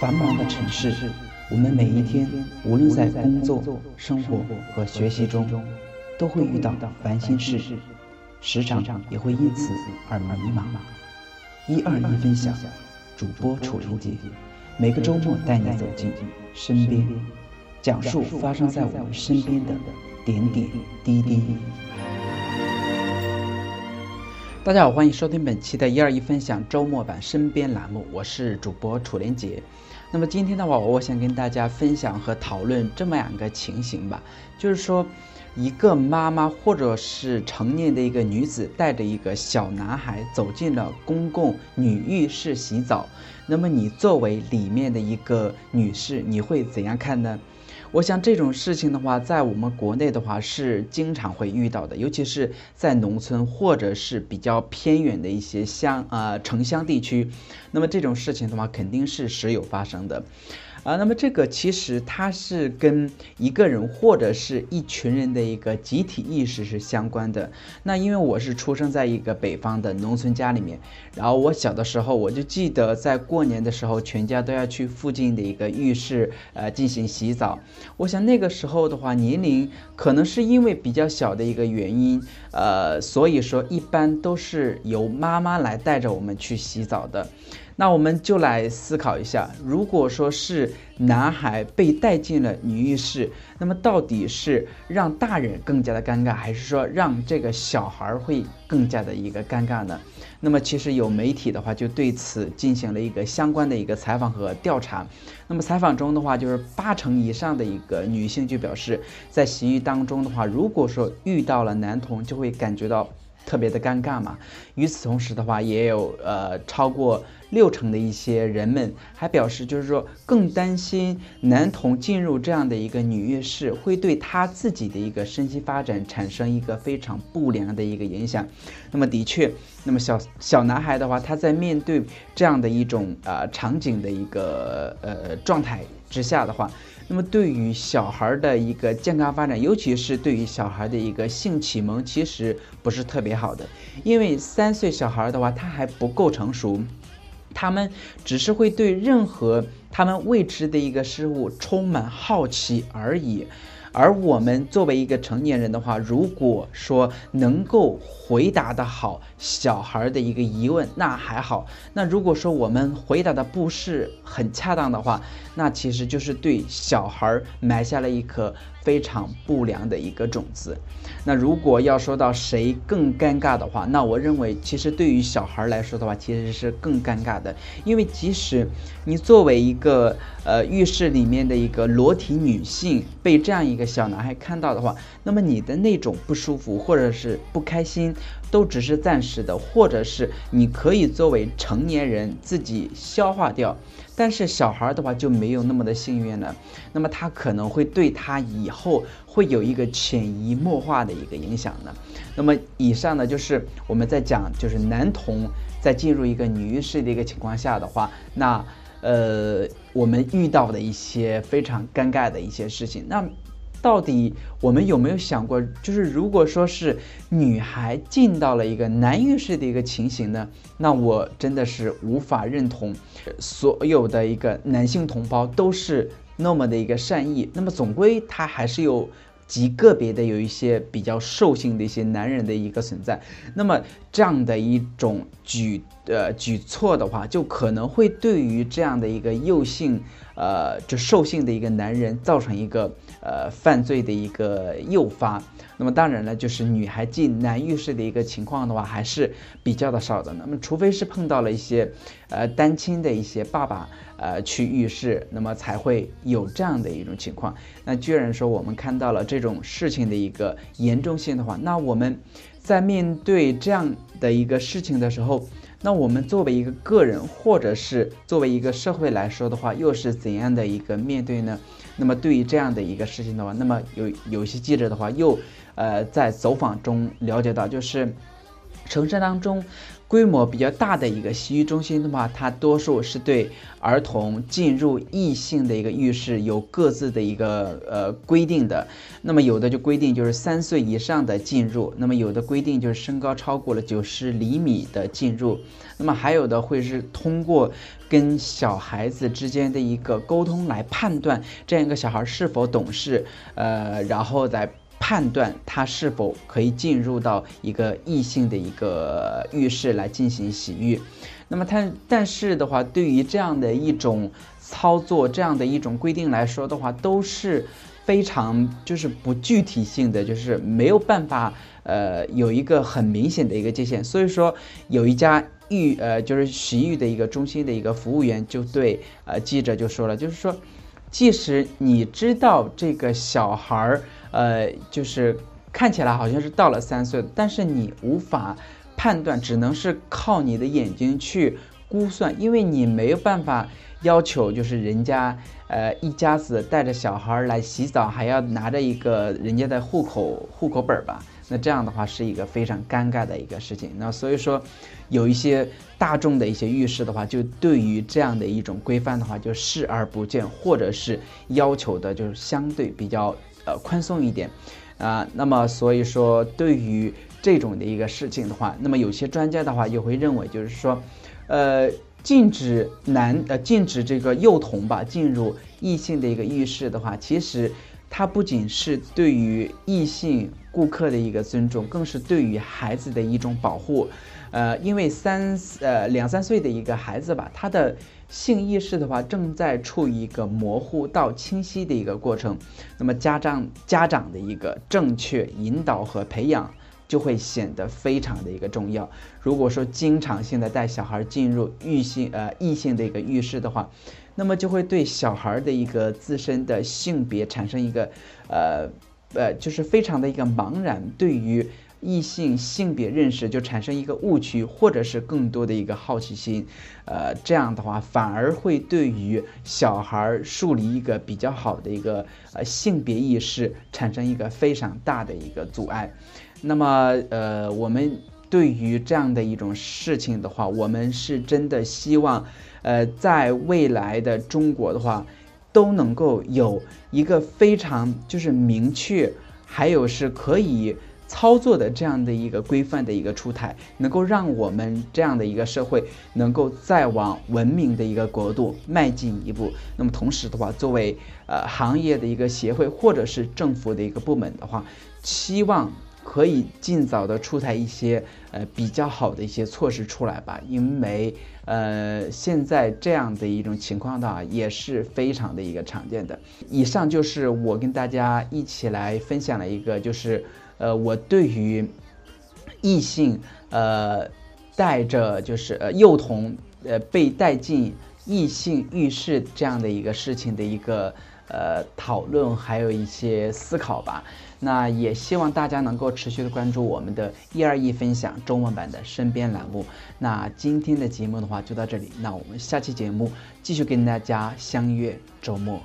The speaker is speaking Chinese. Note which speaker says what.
Speaker 1: 繁忙的城市，我们每一天，无论在工作、生活和学习中，都会遇到烦心事，时常也会因此而迷茫。一二一分享，主播楚林杰，每个周末带你走进身边，讲述发生在我们身边的点点滴滴。大家好，欢迎收听本期的一二一分享周末版身边栏目，我是主播楚连杰。那么今天的话，我想跟大家分享和讨论这么两个情形吧，就是说，一个妈妈或者是成年的一个女子带着一个小男孩走进了公共女浴室洗澡，那么你作为里面的一个女士，你会怎样看呢？我想这种事情的话，在我们国内的话是经常会遇到的，尤其是在农村或者是比较偏远的一些乡呃城乡地区，那么这种事情的话肯定是时有发生的。啊，那么这个其实它是跟一个人或者是一群人的一个集体意识是相关的。那因为我是出生在一个北方的农村家里面，然后我小的时候我就记得在过年的时候，全家都要去附近的一个浴室呃进行洗澡。我想那个时候的话，年龄可能是因为比较小的一个原因，呃，所以说一般都是由妈妈来带着我们去洗澡的。那我们就来思考一下，如果说是男孩被带进了女浴室，那么到底是让大人更加的尴尬，还是说让这个小孩会更加的一个尴尬呢？那么其实有媒体的话就对此进行了一个相关的一个采访和调查。那么采访中的话，就是八成以上的一个女性就表示，在洗浴当中的话，如果说遇到了男童，就会感觉到。特别的尴尬嘛。与此同时的话，也有呃超过六成的一些人们还表示，就是说更担心男童进入这样的一个女浴室，会对他自己的一个身心发展产生一个非常不良的一个影响。那么的确，那么小小男孩的话，他在面对这样的一种呃场景的一个呃状态之下的话。那么对于小孩的一个健康发展，尤其是对于小孩的一个性启蒙，其实不是特别好的。因为三岁小孩的话，他还不够成熟，他们只是会对任何他们未知的一个事物充满好奇而已。而我们作为一个成年人的话，如果说能够回答的好小孩的一个疑问，那还好。那如果说我们回答的不是很恰当的话，那其实就是对小孩埋下了一颗非常不良的一个种子。那如果要说到谁更尴尬的话，那我认为其实对于小孩来说的话，其实是更尴尬的，因为即使你作为一个呃浴室里面的一个裸体女性，被这样一个小男孩看到的话，那么你的那种不舒服或者是不开心，都只是暂时的，或者是你可以作为成年人自己消化掉。但是小孩的话就没有那么的幸运了，那么他可能会对他以后会有一个潜移默化的一个影响呢。那么以上呢就是我们在讲，就是男童在进入一个女浴室的一个情况下的话，那呃我们遇到的一些非常尴尬的一些事情，那。到底我们有没有想过，就是如果说是女孩进到了一个男浴室的一个情形呢？那我真的是无法认同，所有的一个男性同胞都是那么的一个善意。那么总归他还是有极个别的有一些比较兽性的一些男人的一个存在。那么这样的一种举呃举措的话，就可能会对于这样的一个幼性。呃，就兽性的一个男人造成一个呃犯罪的一个诱发，那么当然了，就是女孩进男浴室的一个情况的话，还是比较的少的。那么除非是碰到了一些呃单亲的一些爸爸呃去浴室，那么才会有这样的一种情况。那居然说我们看到了这种事情的一个严重性的话，那我们在面对这样的一个事情的时候。那我们作为一个个人，或者是作为一个社会来说的话，又是怎样的一个面对呢？那么对于这样的一个事情的话，那么有有些记者的话，又呃在走访中了解到，就是城市当中。规模比较大的一个洗浴中心的话，它多数是对儿童进入异性的一个浴室有各自的一个呃规定的。那么有的就规定就是三岁以上的进入，那么有的规定就是身高超过了九十厘米的进入。那么还有的会是通过跟小孩子之间的一个沟通来判断这样一个小孩是否懂事，呃，然后再。判断他是否可以进入到一个异性的一个浴室来进行洗浴，那么他但是的话，对于这样的一种操作，这样的一种规定来说的话，都是非常就是不具体性的，就是没有办法呃有一个很明显的一个界限。所以说，有一家浴呃就是洗浴的一个中心的一个服务员就对呃记者就说了，就是说，即使你知道这个小孩儿。呃，就是看起来好像是到了三岁，但是你无法判断，只能是靠你的眼睛去估算，因为你没有办法要求，就是人家呃一家子带着小孩来洗澡，还要拿着一个人家的户口户口本吧？那这样的话是一个非常尴尬的一个事情。那所以说，有一些大众的一些浴室的话，就对于这样的一种规范的话，就视而不见，或者是要求的就是相对比较。呃，宽松一点，啊，那么所以说，对于这种的一个事情的话，那么有些专家的话也会认为，就是说，呃，禁止男呃禁止这个幼童吧进入异性的一个浴室的话，其实它不仅是对于异性顾客的一个尊重，更是对于孩子的一种保护。呃，因为三呃两三岁的一个孩子吧，他的。性意识的话，正在处于一个模糊到清晰的一个过程，那么家长家长的一个正确引导和培养就会显得非常的一个重要。如果说经常性的带小孩进入异性呃异性的一个浴室的话，那么就会对小孩的一个自身的性别产生一个呃呃就是非常的一个茫然，对于。异性性别认识就产生一个误区，或者是更多的一个好奇心，呃，这样的话反而会对于小孩树立一个比较好的一个呃性别意识产生一个非常大的一个阻碍。那么，呃，我们对于这样的一种事情的话，我们是真的希望，呃，在未来的中国的话，都能够有一个非常就是明确，还有是可以。操作的这样的一个规范的一个出台，能够让我们这样的一个社会能够再往文明的一个国度迈进一步。那么同时的话，作为呃行业的一个协会或者是政府的一个部门的话，希望可以尽早的出台一些呃比较好的一些措施出来吧。因为呃现在这样的一种情况的话，也是非常的一个常见的。以上就是我跟大家一起来分享了一个就是。呃，我对于异性呃带着就是呃幼童呃被带进异性浴室这样的一个事情的一个呃讨论，还有一些思考吧。那也希望大家能够持续的关注我们的“一二一”分享周末版的身边栏目。那今天的节目的话就到这里，那我们下期节目继续跟大家相约周末。